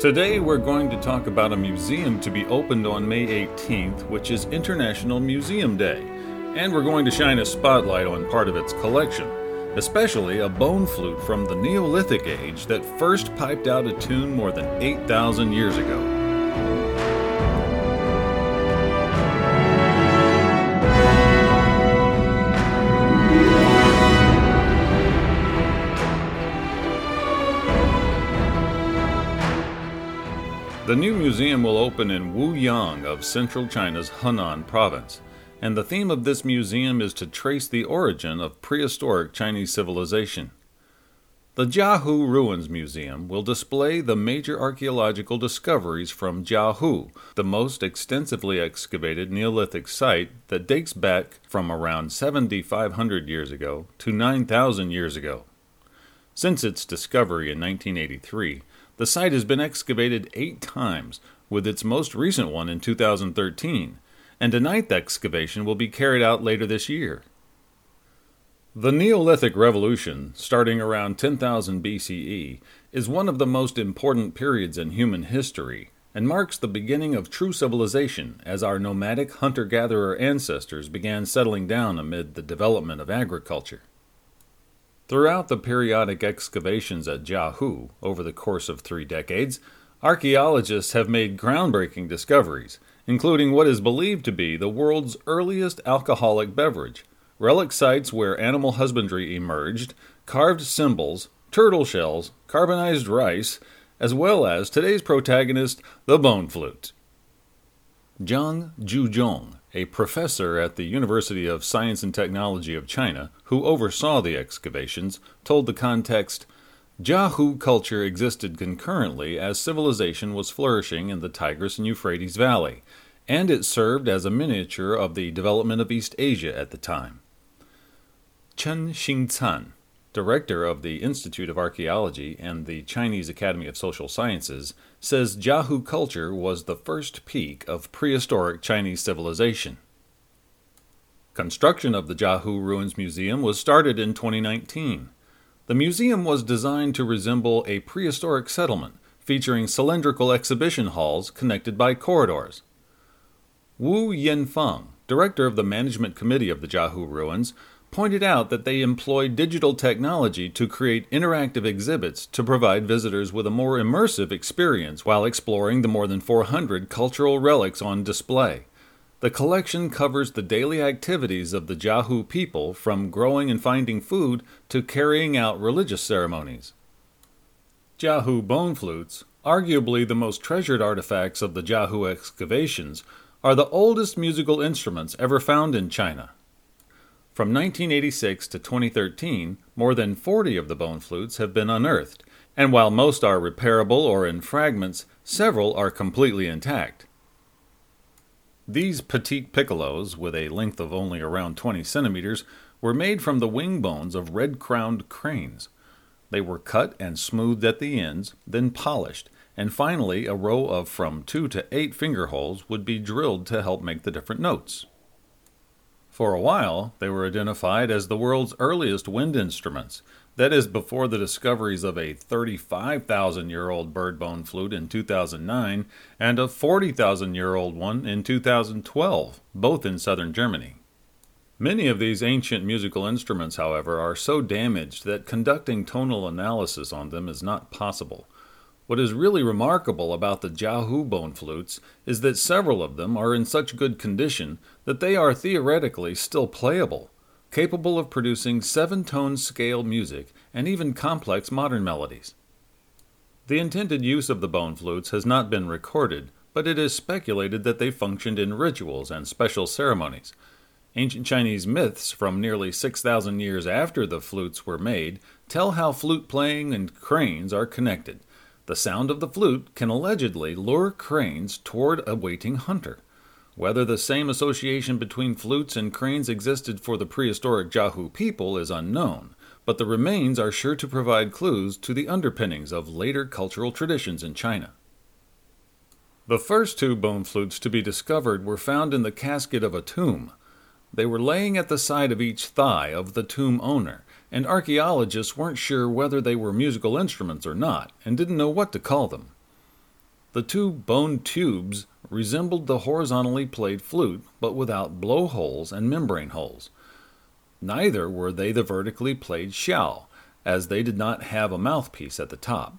Today, we're going to talk about a museum to be opened on May 18th, which is International Museum Day. And we're going to shine a spotlight on part of its collection, especially a bone flute from the Neolithic age that first piped out a tune more than 8,000 years ago. The new museum will open in Wuyang of central China's Henan province, and the theme of this museum is to trace the origin of prehistoric Chinese civilization. The Jiahu Ruins Museum will display the major archaeological discoveries from Jiahu, the most extensively excavated Neolithic site that dates back from around 7,500 years ago to 9,000 years ago. Since its discovery in 1983, the site has been excavated eight times, with its most recent one in 2013, and a ninth excavation will be carried out later this year. The Neolithic Revolution, starting around 10,000 BCE, is one of the most important periods in human history and marks the beginning of true civilization as our nomadic hunter gatherer ancestors began settling down amid the development of agriculture. Throughout the periodic excavations at Jiahu over the course of three decades, archaeologists have made groundbreaking discoveries, including what is believed to be the world's earliest alcoholic beverage, relic sites where animal husbandry emerged, carved symbols, turtle shells, carbonized rice, as well as today's protagonist, the bone flute. Zhang Juzhong a professor at the University of Science and Technology of China, who oversaw the excavations, told the context Jiahu culture existed concurrently as civilization was flourishing in the Tigris and Euphrates Valley, and it served as a miniature of the development of East Asia at the time. Chen Xingcan, director of the Institute of Archaeology and the Chinese Academy of Social Sciences, says Jiahu culture was the first peak of prehistoric Chinese civilization. Construction of the Jiahu Ruins Museum was started in 2019. The museum was designed to resemble a prehistoric settlement, featuring cylindrical exhibition halls connected by corridors. Wu Yinfeng, director of the management committee of the Jiahu Ruins, pointed out that they employ digital technology to create interactive exhibits to provide visitors with a more immersive experience while exploring the more than 400 cultural relics on display. The collection covers the daily activities of the Jiahu people from growing and finding food to carrying out religious ceremonies. Jiahu bone flutes, arguably the most treasured artifacts of the Jiahu excavations, are the oldest musical instruments ever found in China. From 1986 to 2013, more than 40 of the bone flutes have been unearthed, and while most are repairable or in fragments, several are completely intact. These petite piccolos, with a length of only around 20 centimeters, were made from the wing bones of red crowned cranes. They were cut and smoothed at the ends, then polished, and finally a row of from two to eight finger holes would be drilled to help make the different notes. For a while, they were identified as the world's earliest wind instruments, that is, before the discoveries of a 35,000 year old bird bone flute in 2009 and a 40,000 year old one in 2012, both in southern Germany. Many of these ancient musical instruments, however, are so damaged that conducting tonal analysis on them is not possible. What is really remarkable about the Jiahu bone flutes is that several of them are in such good condition that they are theoretically still playable, capable of producing seven tone scale music and even complex modern melodies. The intended use of the bone flutes has not been recorded, but it is speculated that they functioned in rituals and special ceremonies. Ancient Chinese myths from nearly 6,000 years after the flutes were made tell how flute playing and cranes are connected. The sound of the flute can allegedly lure cranes toward a waiting hunter. Whether the same association between flutes and cranes existed for the prehistoric Jiahu people is unknown, but the remains are sure to provide clues to the underpinnings of later cultural traditions in China. The first two bone flutes to be discovered were found in the casket of a tomb. They were laying at the side of each thigh of the tomb owner, and archaeologists weren't sure whether they were musical instruments or not, and didn't know what to call them. The two bone tubes resembled the horizontally played flute, but without blowholes and membrane holes. Neither were they the vertically played shell, as they did not have a mouthpiece at the top.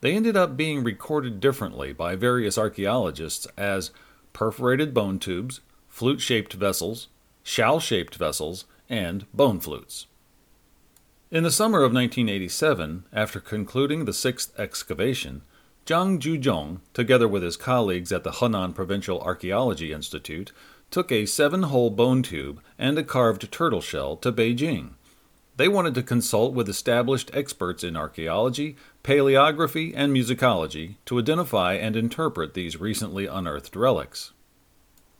They ended up being recorded differently by various archaeologists as perforated bone tubes, flute shaped vessels, shell shaped vessels, and bone flutes. In the summer of 1987, after concluding the sixth excavation, Zhang Juzhong, together with his colleagues at the Henan Provincial Archaeology Institute, took a seven hole bone tube and a carved turtle shell to Beijing. They wanted to consult with established experts in archaeology, paleography, and musicology to identify and interpret these recently unearthed relics.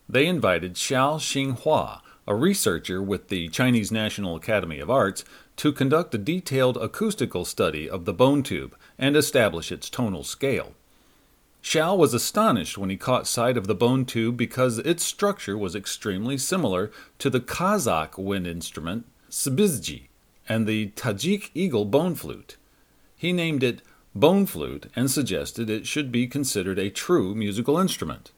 They invited Xiao Xinghua, a researcher with the Chinese National Academy of Arts, to conduct a detailed acoustical study of the bone tube and establish its tonal scale. Xiao was astonished when he caught sight of the bone tube because its structure was extremely similar to the Kazakh wind instrument sybyzgy and the Tajik eagle bone flute. He named it bone flute and suggested it should be considered a true musical instrument.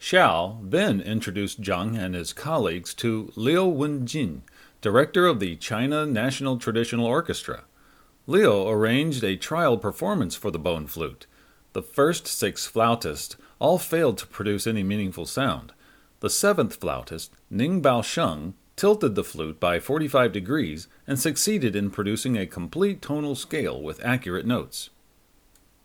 Xiao then introduced Zhang and his colleagues to Liu Wenjin, director of the China National Traditional Orchestra. Liu arranged a trial performance for the bone flute. The first six flautists all failed to produce any meaningful sound. The seventh flautist, Ning Baosheng, tilted the flute by 45 degrees and succeeded in producing a complete tonal scale with accurate notes.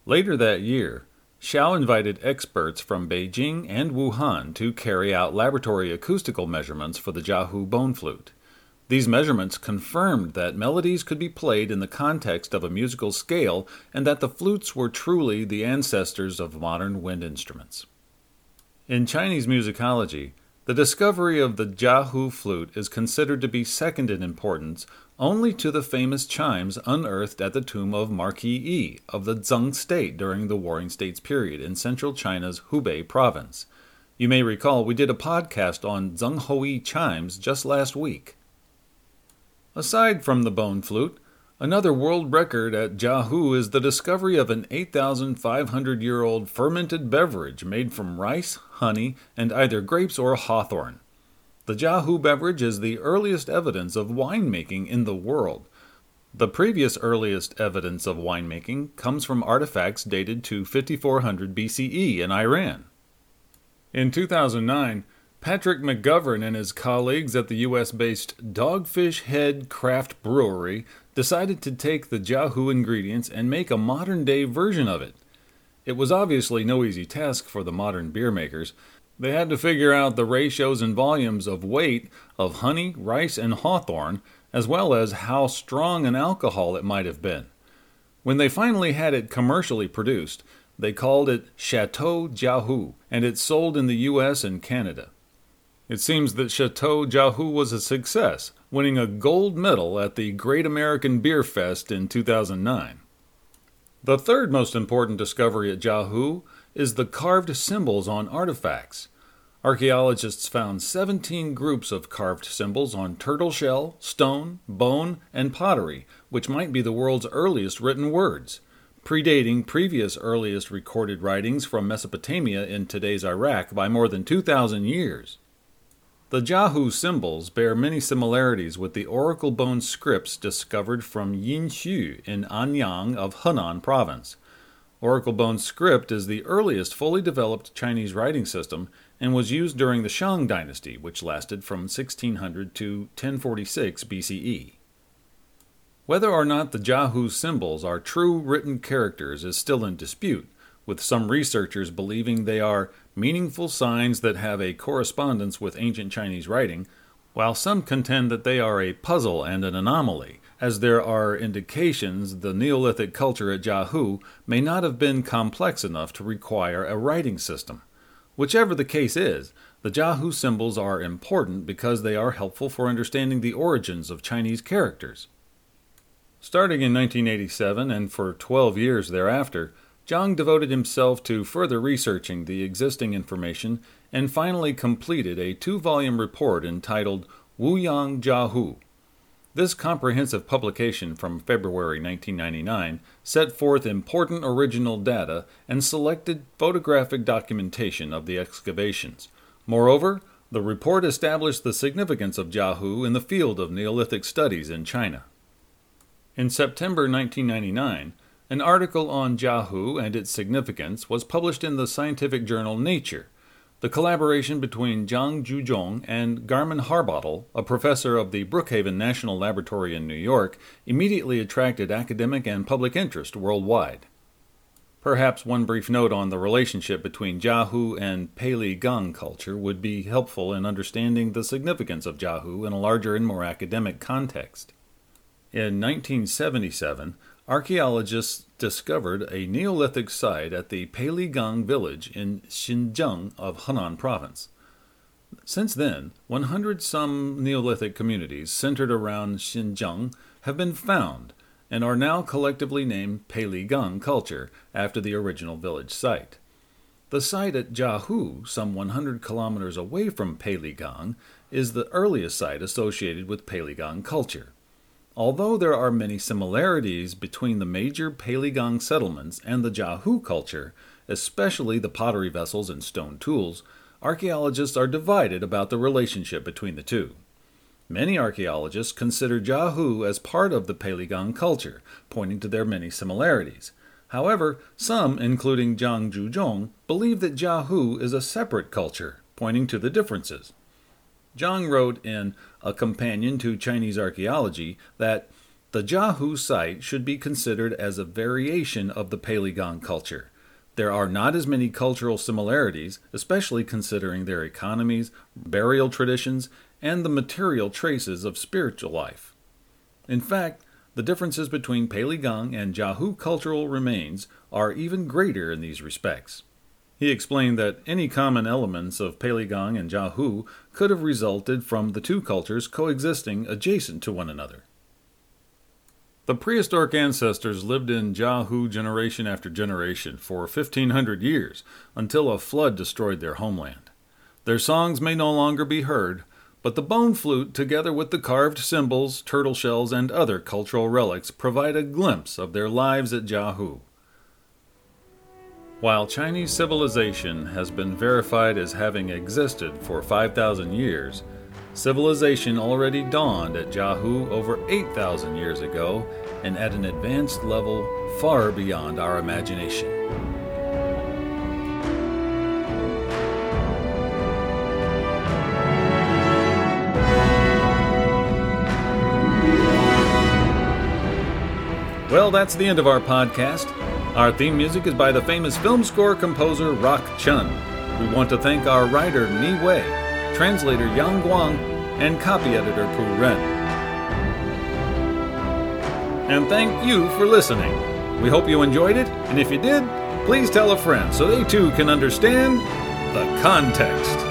Later that year, Xiao invited experts from Beijing and Wuhan to carry out laboratory acoustical measurements for the Jiahu bone flute. These measurements confirmed that melodies could be played in the context of a musical scale and that the flutes were truly the ancestors of modern wind instruments. In Chinese musicology, the discovery of the Jiahu flute is considered to be second in importance only to the famous chimes unearthed at the tomb of Marquis Yi of the Zeng state during the Warring States period in central China's Hubei province. You may recall we did a podcast on Zeng Houyi chimes just last week. Aside from the bone flute, another world record at Jiahu is the discovery of an 8,500 year old fermented beverage made from rice, honey, and either grapes or hawthorn. The Jiahu beverage is the earliest evidence of winemaking in the world. The previous earliest evidence of winemaking comes from artifacts dated to 5400 BCE in Iran. In 2009, Patrick McGovern and his colleagues at the US based Dogfish Head Craft Brewery decided to take the Jiahu ingredients and make a modern day version of it. It was obviously no easy task for the modern beer makers, they had to figure out the ratios and volumes of weight of honey, rice, and hawthorn, as well as how strong an alcohol it might have been. When they finally had it commercially produced, they called it Chateau Jiahu, and it sold in the US and Canada. It seems that Chateau Jiahu was a success, winning a gold medal at the Great American Beer Fest in 2009. The third most important discovery at Jiahu is the carved symbols on artifacts. Archaeologists found 17 groups of carved symbols on turtle shell, stone, bone, and pottery, which might be the world's earliest written words, predating previous earliest recorded writings from Mesopotamia in today's Iraq by more than 2,000 years. The Jiahu symbols bear many similarities with the oracle bone scripts discovered from Yinxu in Anyang of Henan province. Oracle Bone script is the earliest fully developed Chinese writing system and was used during the Shang dynasty, which lasted from 1600 to 1046 BCE. Whether or not the Jiahu symbols are true written characters is still in dispute, with some researchers believing they are meaningful signs that have a correspondence with ancient Chinese writing, while some contend that they are a puzzle and an anomaly, as there are indications the Neolithic culture at Jiahu may not have been complex enough to require a writing system. Whichever the case is, the Jiahu symbols are important because they are helpful for understanding the origins of Chinese characters. Starting in 1987 and for 12 years thereafter, Zhang devoted himself to further researching the existing information and finally completed a two volume report entitled Wuyang Jiahu. This comprehensive publication from February 1999 set forth important original data and selected photographic documentation of the excavations. Moreover, the report established the significance of Jiahu in the field of Neolithic studies in China. In September 1999, an article on Jiahu and its significance was published in the scientific journal Nature. The collaboration between Zhang Juzhong and Garman Harbottle, a professor of the Brookhaven National Laboratory in New York, immediately attracted academic and public interest worldwide. Perhaps one brief note on the relationship between Jiahu and Peiligang culture would be helpful in understanding the significance of Jiahu in a larger and more academic context. In 1977, archaeologists discovered a Neolithic site at the Peiligang village in Xinzheng of Henan province. Since then, 100 some Neolithic communities centered around Xinzheng have been found and are now collectively named Peiligang culture after the original village site. The site at Jiahu, some 100 kilometers away from Peiligang, is the earliest site associated with Peiligang culture. Although there are many similarities between the major Peiligang settlements and the Jiahu culture, especially the pottery vessels and stone tools, archaeologists are divided about the relationship between the two. Many archaeologists consider Jiahu as part of the Peiligang culture, pointing to their many similarities. However, some, including Zhang Juzhong, believe that Jiahu is a separate culture, pointing to the differences. Zhang wrote in A Companion to Chinese Archaeology that the Jiahu site should be considered as a variation of the Peiligang culture. There are not as many cultural similarities, especially considering their economies, burial traditions, and the material traces of spiritual life. In fact, the differences between Peiligang and Jiahu cultural remains are even greater in these respects. He explained that any common elements of Peiligang and Jiahu could have resulted from the two cultures coexisting adjacent to one another. The prehistoric ancestors lived in Jiahu generation after generation for 1500 years until a flood destroyed their homeland. Their songs may no longer be heard, but the bone flute, together with the carved symbols, turtle shells, and other cultural relics, provide a glimpse of their lives at Jiahu. While Chinese civilization has been verified as having existed for 5,000 years, civilization already dawned at Jiahu over 8,000 years ago and at an advanced level far beyond our imagination. Well, that's the end of our podcast. Our theme music is by the famous film score composer Rock Chun. We want to thank our writer Ni Wei, translator Yang Guang, and copy editor Pu Ren. And thank you for listening. We hope you enjoyed it, and if you did, please tell a friend so they too can understand the context.